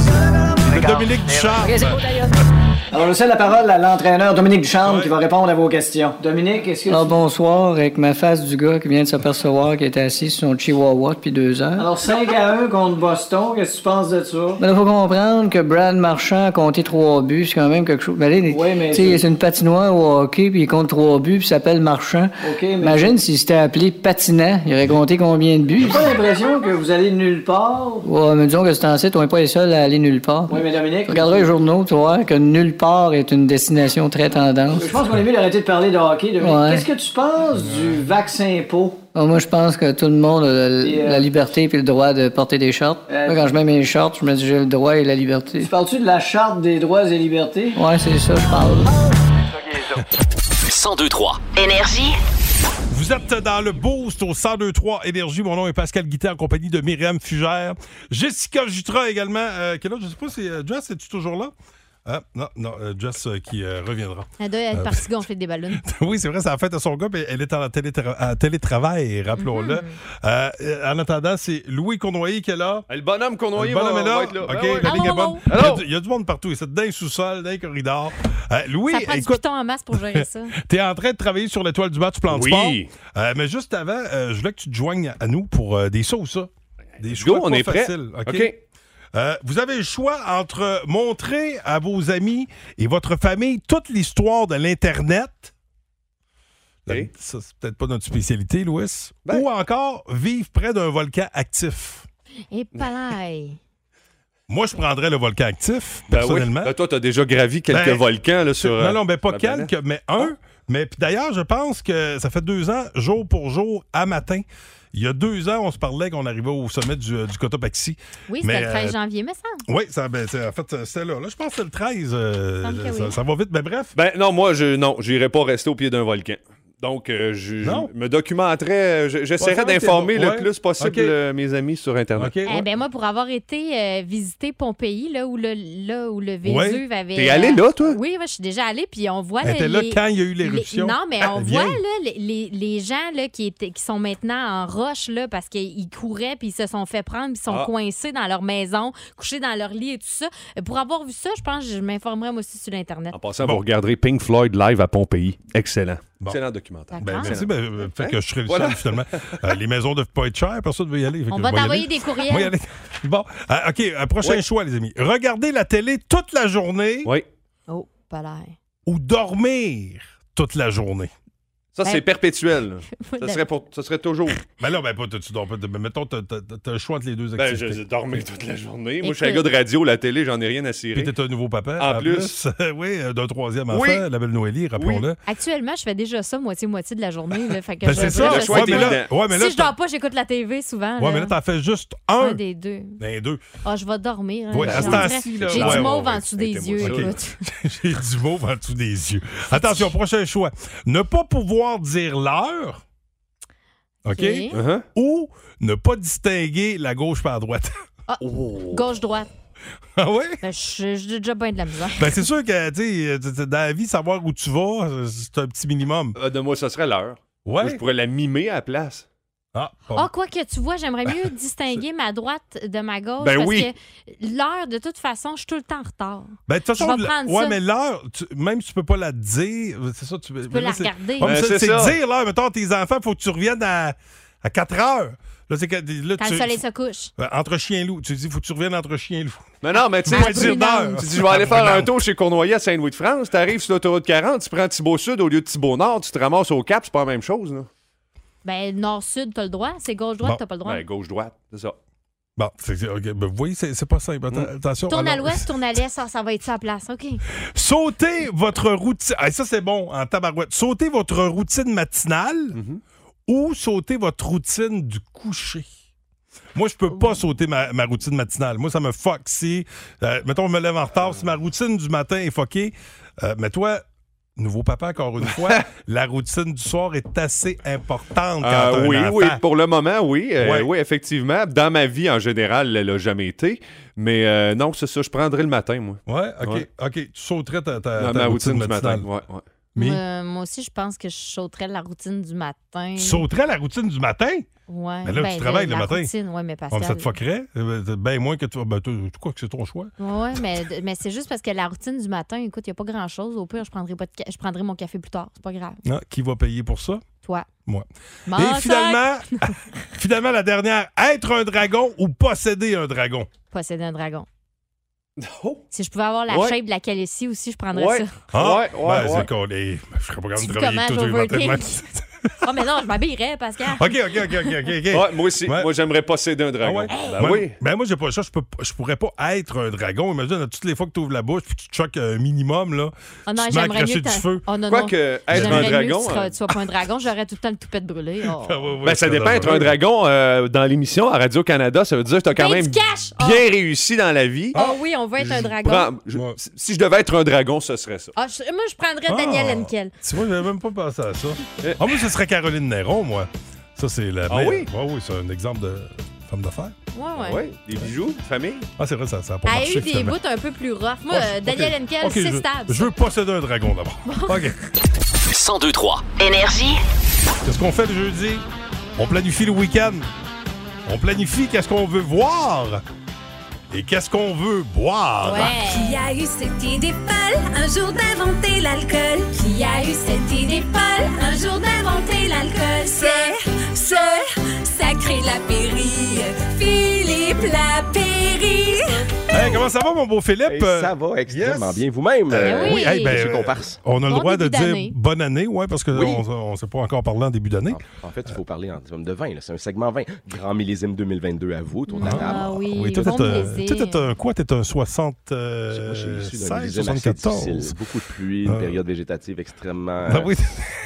Dominique Ducharme. Alors, je cède la parole à l'entraîneur Dominique Ducharme Ouais. qui va répondre à vos questions. Dominique, est-ce que Ah, tu- bonsoir, avec ma face du gars qui vient de s'apercevoir qu'il était assis sur son chihuahua depuis deux heures. Alors, 5 à 1 contre Boston, qu'est-ce que tu penses de ça? Mais il faut comprendre que Brad Marchand a compté trois buts, c'est quand même quelque chose. Mais allez, Oui, mais tu sais, c'est- une patinoire au hockey, puis il compte trois buts, puis il s'appelle Marchand. OK, mais- Imagine s'il s'était appelé Patinant, il aurait compté combien de buts? J'ai pas l'impression que vous allez nulle part. Ouais, mais disons que c'est en site, on n'est pas les seuls à aller nulle part. Oui, mais Dominique. Regarderas les journaux, tu voir que nulle part est une destination très tendance. Je pense qu'on est mieux d'arrêter de parler de hockey. Ouais. Qu'est-ce que tu penses du vaccin pot? Ah, moi, je pense que tout le monde a la, Et, euh, la liberté et le droit de porter des shorts. Euh, Moi, quand je mets mes shorts, je me dis j'ai le droit et la liberté. Tu parles-tu de la Charte des droits et libertés? Ouais, c'est ça, je parle. 1023. Énergie. Vous êtes dans le boost au 1023 Énergie. Mon nom est Pascal Guittet en compagnie de Myriam Fugère. Jessica Jutra également. Euh, quel autre? Je sais pas si euh, Jess, es-tu toujours là? Ah, non, non, euh, Jess euh, qui euh, reviendra. Elle doit être Euh, partie gonfler des ballons. oui, c'est vrai, c'est la fête à son gars, mais elle est en télétra- télétravail, rappelons-le. Mhm. Euh, euh, en attendant, c'est Louis Cournoyer qui est là. Le bonhomme qu'on Le bonhomme est là. OK, Ben ouais. la ligne est Allô, bonne. allô? Il y, a du, il y a du monde partout. C'est dans les sous-sols, dans les corridors. Euh, Louis, ça prend du écoute, piton en masse pour gérer ça. tu es en train de travailler sur l'étoile du match plan de Oui. sport. Euh, mais juste avant, euh, je voulais que tu te joignes à nous pour euh, des sauces, ça. Des choix go, on pas est prêt. faciles, OK? OK. Euh, vous avez le choix entre montrer à vos amis et votre famille toute l'histoire de l'Internet. Ça, c'est peut-être pas notre spécialité, Louis. Ben. Ou encore vivre près d'un volcan actif. Et palaille. Moi, je prendrais le volcan actif, Ben oui. Là, toi, t'as déjà gravi quelques Ben, volcans là, sur. non, non, mais pas planète. quelques, mais un. Mais puis d'ailleurs, je pense que ça fait deux ans, jour pour jour, à matin. Il y a deux ans, on se parlait qu'on arrivait au sommet du, euh, du Cotopaxi. Oui, Mais, c'était le 13 euh, janvier, mais ça. Oui, ça, ben, en fait, c'était là. Là, je pense que c'est le 13. euh, Semble que ça, oui. ça va vite, mais bref. Ben non, moi, je non, j'irai pas rester au pied d'un volcan. Donc, euh, je, me documenterais, euh, je- j'essaierai d'informer le. Ouais. plus possible euh, mes amis sur Internet. Eh ben moi, pour avoir été euh, visiter Pompéi, là où le, là où le Vésuve avait. T'es allé là, toi? Oui, ouais, je suis déjà allée, puis on voit. Elle là, quand il y a eu l'éruption. Non, mais on Ah, voit là, les, les- les gens là, qui, étaient, qui sont maintenant en roche là, parce qu'ils couraient puis ils se sont fait prendre puis ils sont Ah. coincés dans leur maison, couchés dans leur lit et tout ça. Pour avoir vu ça, je pense que je m'informerai moi aussi sur l'Internet. En passant, Bon. vous regarderez Pink Floyd live à Pompéi. Excellent. Bon. Excellent documentaire. Ben, merci. Ben, euh, fait Hein? que je serai le Voilà. seul, finalement. Euh, les maisons ne doivent pas être chères. Personne ne veut y aller. On va t'envoyer des Moi, y courriels. aller. Bon, euh, OK, un prochain choix, les amis. Regarder la télé toute la journée Oui. Oh, pas l'air. ou dormir toute la journée? Ça, Ben- c'est perpétuel. là. Voilà. ça, serait pour, ça serait toujours. Ben là, ben pas, tu dors pas. Mais mettons, t'as le choix entre les deux Ben, activités. je dormais toute la journée. Moi, je suis un gars de radio, la télé, j'en ai rien à cirer. Puis t'es un nouveau papa. En plus. oui, euh, d'un troisième enfant, Oui. la belle Noélie, rappelons-le. Actuellement, je fais déjà ça moitié-moitié de la journée. là, fait que Ben, c'est ça. je Le choix Ouais, mais là, ouais, mais là, si je dors pas, j'écoute la TV souvent. Ouais, là. mais là, t'en fais juste Un un. des deux. Ben, deux. Ah, je vais dormir. Ouais, J'ai- du mauve en dessous des yeux. J'ai du mauve en dessous des yeux. Attention, prochain choix. Ne pas pouvoir dire l'heure. OK? Uh-huh. Ou ne pas distinguer la gauche par la droite. Gauche-droite. ah ouais? Ben, je- J'ai déjà bien de la misère. Ben, c'est sûr que, tu sais, dans la vie, savoir où tu vas, euh, c'est un petit minimum. Euh, de moi, ça serait l'heure. Moi, je Ouais? pourrais la mimer à la place. Ah, bon. Ah, quoi que tu vois, j'aimerais mieux distinguer ma droite de ma gauche. Ben parce oui. que l'heure, de toute façon, je suis tout le temps en retard. Ben, de toute façon, ouais, ça. mais l'heure, même si tu peux pas la dire, c'est ça, tu, Tu peux la regarder. Comme Ben, ça, c'est dire l'heure. Mettons, tes enfants, il faut que tu reviennes à, à 4 heures. Là, c'est que, là, Quand tu- le soleil se couche. Entre chien et loup. Tu dis, il faut que tu reviennes entre chien et loup. Mais non, mais tu sais, Pas tu dire dis, d'heure. tu dis, je vais aller faire un tour chez Cournoyer à Saint-Louis-de-France. Tu arrives sur l'autoroute 40, tu prends Thibault Sud au lieu de Thibault Nord, tu te ramasses au Cap, c'est pas la même chose. Là. Ben, nord-sud, t'as le droit. C'est gauche-droite, Bon. t'as pas le droit. Ben, gauche-droite, c'est ça. Bon, c'est, c'est- ok, ben, vous voyez, c'est, c'est pas simple. Atten- Attention. Tourne à l'ouest, tourne à l'est, ça, ça va être ça à place. OK. Sautez votre routine. Ah, ça, c'est bon en tabarouette. Sautez votre routine matinale Mhm. ou sautez votre routine du coucher. Moi, je peux pas sauter ma, ma routine matinale. Moi, ça me fuck. Si, euh, mettons, je me lève en retard, si ma routine du matin est fuckée, euh, mais toi, nouveau papa, encore une fois, la routine du soir est assez importante quand Euh, un oui, enfant. oui, pour le moment, oui. Euh, Ouais. Oui, effectivement. Dans ma vie, en général, elle n'a jamais été. Mais euh, non, c'est ça, je prendrais le matin, moi. Ouais, OK. Ouais. OK, tu sauterais ta, ta, Dans ta ma routine, routine du matin. ouais. Mais Euh, moi aussi, je pense que je sauterais la routine du matin. tu sauterais la routine du matin? Ouais. Mais là, tu Ben, travailles le la matin. Routine, ouais, mais Pascal. ça te fuckerait? Euh, Ben moins que tu. Ben, quoi que c'est ton choix? Ouais, mais, mais c'est juste parce que la routine du matin, écoute, il n'y a pas grand-chose. Au pire, je prendrai, pas de je prendrai mon café plus tard. C'est pas grave. Ah, qui va payer pour ça? Toi. Moi. Mon Et finalement, finalement, la dernière, être un dragon ou posséder un dragon? Posséder un dragon. Oh! Si je pouvais avoir la Ouais. shape de la Calicie aussi, je prendrais Ouais. ça. Ah, Ouais, ouais, ben, ouais. c'est qu'on est. Je serais pas capable de travailler tout de? Oh, mais non, je m'habillerais, Pascal. OK, OK, OK, OK, OK. Ouais, moi aussi. Ouais. Moi, j'aimerais posséder un Ah dragon. ouais? Ben Moi- oui. Ben moi, j'ai pas ça. Je, peux, pas- je pourrais pas être un dragon. Imagine, toutes les fois que tu ouvres la bouche puis tu te choques un minimum, là. Oh non, tu j'aimerais mieux du que feu. t'as- Oh non, non. Quoique, être un mieux dragon. que tu, seras- euh, tu sois pas un dragon, j'aurais tout le temps le toupette brûlé. Oh. Ah, ouais, Ben, ça dépend. Être un dragon euh, dans l'émission à Radio-Canada, ça veut dire que tu as quand Ben, même bien réussi dans la vie. Oh oui, on veut être un dragon. Si je devais être un dragon, ce serait ça. Ah, moi, je prendrais Ah. Daniel Henkel. Tu vois, j'avais même pas pensé à ça. Ah, moi, ce serait Caroline Néron, moi. Ça, c'est la Ah meilleure- oui? Ouais, oui, c'est un exemple de femme d'affaires. Ouais, ouais. Oui, des bijoux, famille? Ah, c'est vrai, ça n'a pas Elle a marché. eu des finalement. bouts un peu plus rough. Moi, Ouais, euh, ok. Daniel Henkel, Ok, c'est je- stable. Je veux posséder un dragon d'abord. OK. 1023. Énergie. Qu'est-ce qu'on fait le jeudi? On planifie le week-end. On planifie qu'est-ce qu'on veut voir. Et qu'est-ce qu'on veut boire? Ouais. Qui a eu cette idée folle un jour d'inventer l'alcool? Qui a eu cette idée folle un jour d'inventer l'alcool? C'est ce sacré Lapéry, Philippe Lapéry. Hey, comment ça va, mon beau Philippe? Hey, ça va extrêmement yes. bien. Vous-même, Ben oui. hey, ben, euh, Comparse. on a le droit de dire bonne année, ouais, parce qu'on Oui. on ne s'est pas encore parlé en début d'année. En fait, il faut parler en termes de vin. là. C'est un segment vin. Grand millésime 2022 à vous, autour de la table. Ah oui, Oui, toi, bon t'es un, quoi? T'es un 60, Moi, euh, je suis issu d'un 16, millésime assez 74? difficile. Beaucoup de pluie, une Ah. période végétative extrêmement Ah euh, oui.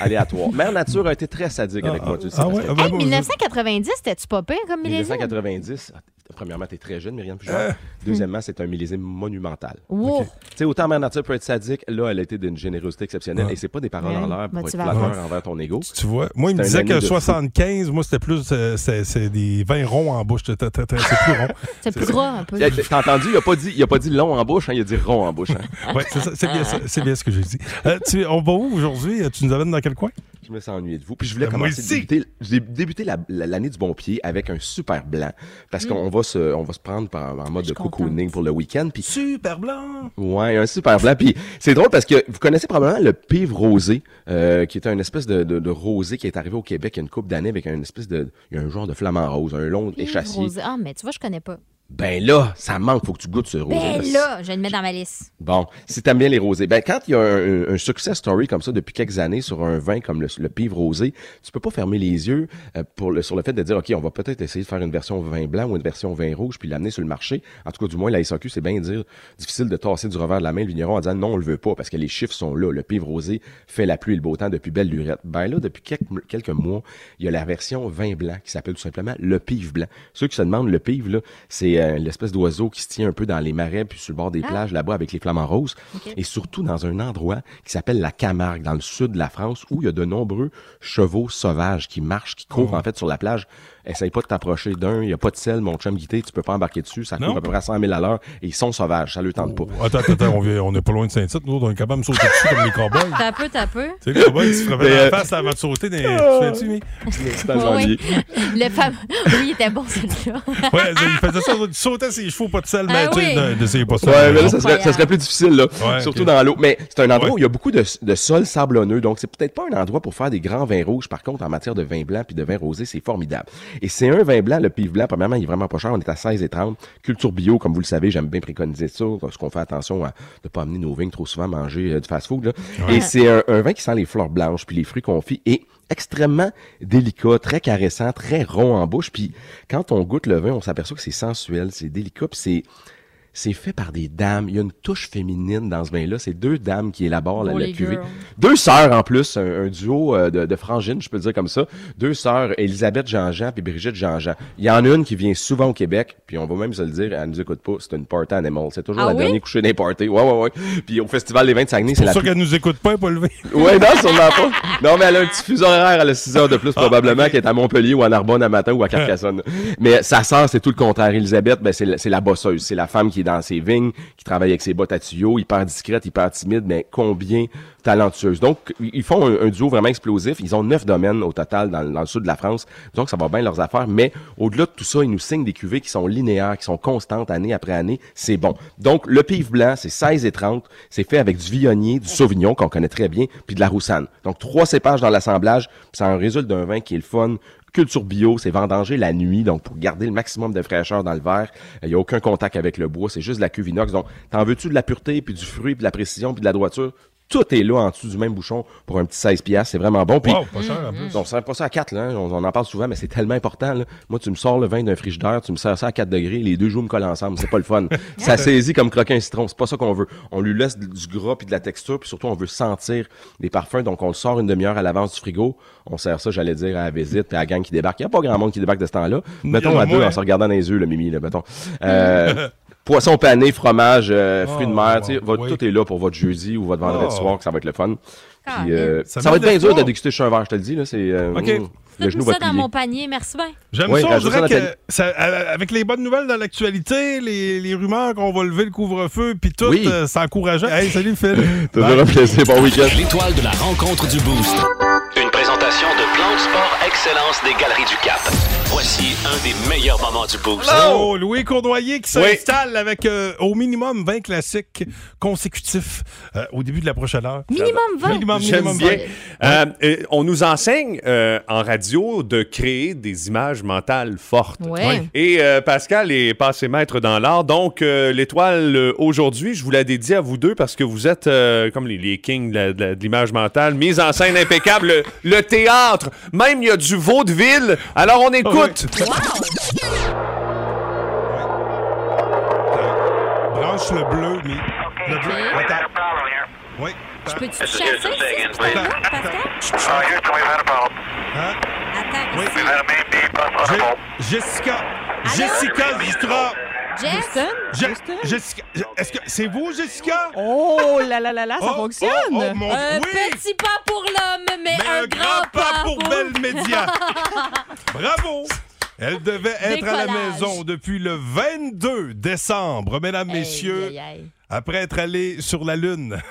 aléatoire. Mère Nature a été très sadique avec moi, tu le sais. Ah ouais? Pascal. Ah ben, Hey, moi, 1990, c'était-tu pas pire comme millésime? 1990, ah, premièrement, t'es très jeune, Myriam Pujol. Euh. Deuxièmement, c'est un millésime monumental. Wow. Tu sais, autant Mère Nature peut être sadique, là, elle a été d'une générosité exceptionnelle. Ouais. Et c'est pas des paroles Ouais. en l'air pour être Motivateur. flatteur envers ton ego. Tu vois, moi, il me disait que année de fou. 75, moi, c'était plus, euh, c'est des vins ronds en bouche. C'est plus rond. C'est plus gras un peu. T'as entendu? Il a pas dit, il a pas dit long en bouche, hein, il a dit rond en bouche. hein. Ouais, c'est bien, ça, bien ce que j'ai dit. Euh, tu- on va où aujourd'hui? Tu nous amènes dans quel coin? Je me sens ennuyé de vous. Puis je voulais Euh, commencer débuter, j'ai débuté la- la- l'année du bon pied avec un super blanc parce qu'on va se, on va se prendre par- en mode de cocooning pour le week-end. Puis Super blanc! ouais, un super blanc. Puis c'est drôle parce que vous connaissez probablement le pive rosé, euh, qui est un espèce de, de- de rosé qui est arrivé au Québec il y a une couple d'années avec un espèce de, il y a un genre de flamant rose, un long Puis échassier. rosé. Ah, mais tu vois, je connais pas. Ben là, ça manque, faut que tu goûtes ce rosé. Ben là, je vais le mettre dans ma liste. Bon, si t'aimes bien les rosés, ben quand il y a un, un- un success story comme ça depuis quelques années sur un vin comme le, le pivre rosé, tu peux pas fermer les yeux euh, pour le, sur le fait de dire ok, on va peut-être essayer de faire une version vin blanc ou une version vin rouge puis l'amener sur le marché. En tout cas, du moins la SAQ, c'est bien dire difficile de tasser du revers de la main le vigneron en disant non, on le veut pas parce que les chiffres sont là. Le pivre rosé fait la pluie et le beau temps depuis belle lurette. Ben là, depuis quelques, quelques mois, il y a la version vin blanc qui s'appelle tout simplement le pivre blanc. Ceux qui se demandent le pivre là, c'est euh, l'espèce d'oiseau qui se tient un peu dans les marais puis sur le bord des Ah. plages là-bas avec les flamants roses et surtout dans un endroit qui s'appelle la Camargue dans le sud de la France où il y a de nombreux chevaux sauvages qui marchent, qui courent Oh. en fait sur la plage. Essaye pas de t'approcher d'un, il n'y a pas de sel, mon chum guité, tu peux pas embarquer dessus, ça court à peu près à 100 000 à l'heure et ils sont sauvages, ça le tente pas. Attends, attends, attends, on, vient- on est pas loin de Saint-Tite, nous, autres, on est capable de sauter dessus comme les cowboys. T'as peu, t'as peu. Tu sais, les cowboys qui se frappaient Mais, dans la face avant de sauter. Des... Tu fais-tu, mais? dans le. Oui, il était bon celui-là. Ouais, il faisait ça, il sautait ses chevaux, pas de sel, mais Ah tu sais, oui. pas ça. Ouais, mais là, ça serait, ça serait plus difficile, là. Ouais, Surtout dans l'eau. Mais c'est un endroit Ouais. où il y a beaucoup de, de sol sablonneux. Donc, c'est peut-être pas un endroit pour faire des grands vins rouges. Par contre, en matière de vin blanc puis de vin rosé, c'est formidable. Et c'est un vin blanc, le pive blanc. Premièrement, il est vraiment pas cher. On est à 16,30. Culture bio, comme vous le savez, j'aime bien préconiser ça. Parce qu'on fait attention à ne pas amener nos vignes trop souvent manger euh, du fast-food. Ouais. Et c'est un, un vin qui sent les fleurs blanches puis les fruits confits et extrêmement délicat, très caressant, très rond en bouche. Puis quand on goûte le vin, on s'aperçoit que c'est sensuel, c'est délicat, puis c'est c'est fait par des dames. Il y a une touche féminine dans ce vin-là. C'est deux dames qui élaborent la, Oh, la cuvée. girls. Deux sœurs en plus, un, un duo euh, de, de frangines, je peux le dire comme ça. Deux sœurs, Elisabeth Jean-Jean puis Brigitte Jean-Jean. Il y en a une qui vient souvent au Québec, puis on va même se le dire, elle nous écoute pas, c'est une party animal. C'est toujours Ah la oui? dernière couchée des parties. Ouais, ouais, ouais. Puis au Festival des vins de Saguenay, C'est la ça plus- qu'elle nous écoute pas, elle pas levée. Ouais, non, sûrement pas. Non, mais elle a un petit fuseau horaire, elle a 6 heures de plus probablement, qui est à Montpellier ou à Narbonne à matin ou à Carcassonne. mais sa sœur, c'est tout le contraire. Elisabeth, ben, c'est la, c'est la bosseuse. C'est la femme qui est dans ses vignes, qui travaille avec ses bottes à tuyaux, hyper discrète, hyper timide, mais combien talentueuse. Donc, ils font un, duo vraiment explosif. Ils ont neuf domaines au total dans, le sud de la France. Donc, ça va bien leurs affaires. Mais au-delà de tout ça, ils nous signent des cuvées qui sont linéaires, qui sont constantes année après année. C'est bon. Donc, le pif blanc, c'est 16 et 30. C'est fait avec du viognier, du sauvignon, qu'on connaît très bien, puis de la roussanne. Donc, trois cépages dans l'assemblage. Ça en résulte d'un vin qui est le fun, Culture bio, c'est vendanger la nuit, donc pour garder le maximum de fraîcheur dans le verre. Il n'y a aucun contact avec le bois, c'est juste de la cuve inox. Donc, t'en veux-tu de la pureté, puis du fruit, puis de la précision, puis de la droiture? Tout est là en dessous du même bouchon pour un petit 16 piastres. C'est vraiment bon. Puis, Wow, pas cher, en plus. On sert pas ça à 4, là. hein. On, on en parle souvent, mais c'est tellement important. Là. Moi, tu me sors le vin d'un frigidaire, tu me sers ça à 4 degrés, les deux joues me collent ensemble. C'est pas le fun. ça saisit comme croquer un citron. C'est pas ça qu'on veut. On lui laisse du gras puis de la texture, puis surtout, on veut sentir des parfums. Donc, on le sort une demi-heure à l'avance du frigo. On sert ça, j'allais dire, à la visite, puis à la gang qui débarque. Il n'y a pas grand monde qui débarque de ce temps-là. Mettons à deux en se regardant dans les yeux, le mimi, là, mettons. Euh, Poisson pané, fromage, euh, fruits de mer, tu sais, tout est là pour votre jeudi ou votre vendredi Oh. soir, que ça va être le fun. Ah, Puis, euh, Ça ça, va être bien dur de déguster chez un verre, je te le dis. Là, c'est, euh, OK. Je le genou ça va dans plier. mon panier, merci bien. J'aime Oui, ça, dirait dans que ça- euh, avec les bonnes nouvelles dans l'actualité, les, les rumeurs qu'on va lever le couvre-feu, puis tout, Oui. euh, c'est encourageant. Hey, salut Phil. Toujours un plaisir. Bon week-end. L'étoile de la rencontre du Boost. Une présentation de Plan de Sport Excellence des Galeries du Cap. Voici un des meilleurs moments du Boost. Oh, Louis Cournoyer qui s'installe avec euh, au minimum 20 classiques consécutifs euh, au début de la prochaine heure. Minimum 20. Minimum, J'aime bien. 20. Euh, euh, on nous enseigne euh, en radio de créer des images mentales fortes. Ouais. Oui. Et euh, Pascal est passé maître dans l'art. Donc, euh, l'étoile euh, aujourd'hui, je vous la dédie à vous deux parce que vous êtes euh, comme les, les kings de l'image mentale. Mise en scène impeccable. Le, le théâtre. Même, il y a du vaudeville. Alors, on écoute. Branche le bleu, mais. Le bleu. Attends. Oui. Je peux-tu te chasser ici, ce bouton-là, Pascal? Hein? Attends, Oui. Je- Jessica. Jessica Jutra. Jess? Je- Jessica. Est-ce que c'est vous, Jessica? Oh là là là là, ça Oh, fonctionne! oh, oh, mon- Un oui. petit pas pour l'homme, mais, Mais un, grand, pas, pour Belle Média. Bravo! Elle devait être à la Décollage. maison depuis le 22 décembre, mesdames, messieurs, Aïe, aïe, aïe. après être allée sur la Lune.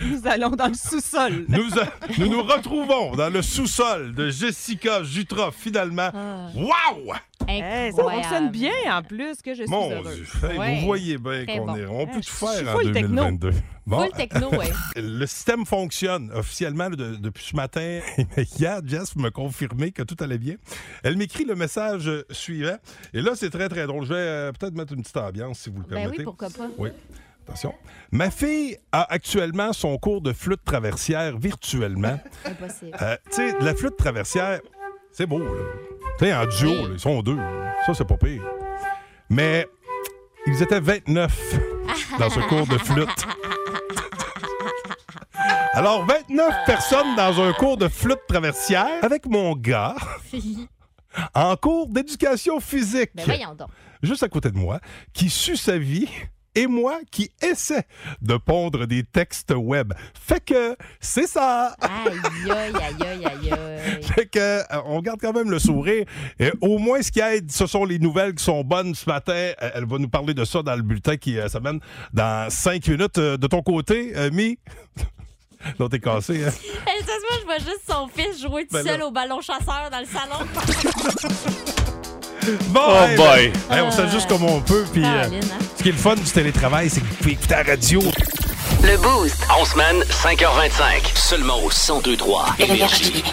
Nous allons dans le sous-sol. Nous, a- nous nous retrouvons dans le sous-sol de Jessica Jutra, finalement. Ah. Wow! Hey, ça fonctionne bien en plus que je suis Mon. Dieu, hey, Ouais. vous voyez bien qu'on bon. est. On peut tout faire en full techno. 2022. Full techno, ouais. Le système fonctionne officiellement de- depuis ce matin. Hier, Jess m'a confirmé que tout allait bien. Elle m'écrit le message suivant. Et là, c'est très, très drôle. Je vais euh, peut-être mettre une petite ambiance, si vous le Ben permettez. oui, pourquoi pas. Oui. Attention. Ma fille a actuellement son cours de flûte traversière virtuellement. Impossible. Euh, tu sais, la flûte traversière, c'est beau, là. Tu sais, en duo, là, ils sont deux. Ça, c'est pas pire. Mais ils étaient 29 dans ce cours de flûte. Alors, 29 personnes dans un cours de flûte traversière avec mon gars en cours d'éducation physique. Ben voyons donc. Juste à côté de moi, qui suit sa vie et moi qui essaie de pondre des textes web. Fait que c'est ça. Aïe, aïe, aïe, aïe, aïe. Fait que, euh, on garde quand même le sourire. Et au moins, ce qui aide, ce sont les nouvelles qui sont bonnes ce matin. Euh, Elle va nous parler de ça dans le bulletin qui euh, s'amène dans cinq minutes. De ton côté, euh, Mi? Non, t'es cassé, hein? Voit, je vois juste son fils jouer tout Ben seul là. au ballon chasseur dans le salon. Bon, Oh hey, boy. ben, hey, on s'ajuste comme on peut. Puis, euh, Caroline, hein? ce qui est le fun du télétravail, c'est que vous pouvez écouter la radio. Le Boost. En semaine, 5h25. Seulement au 1023 Énergie.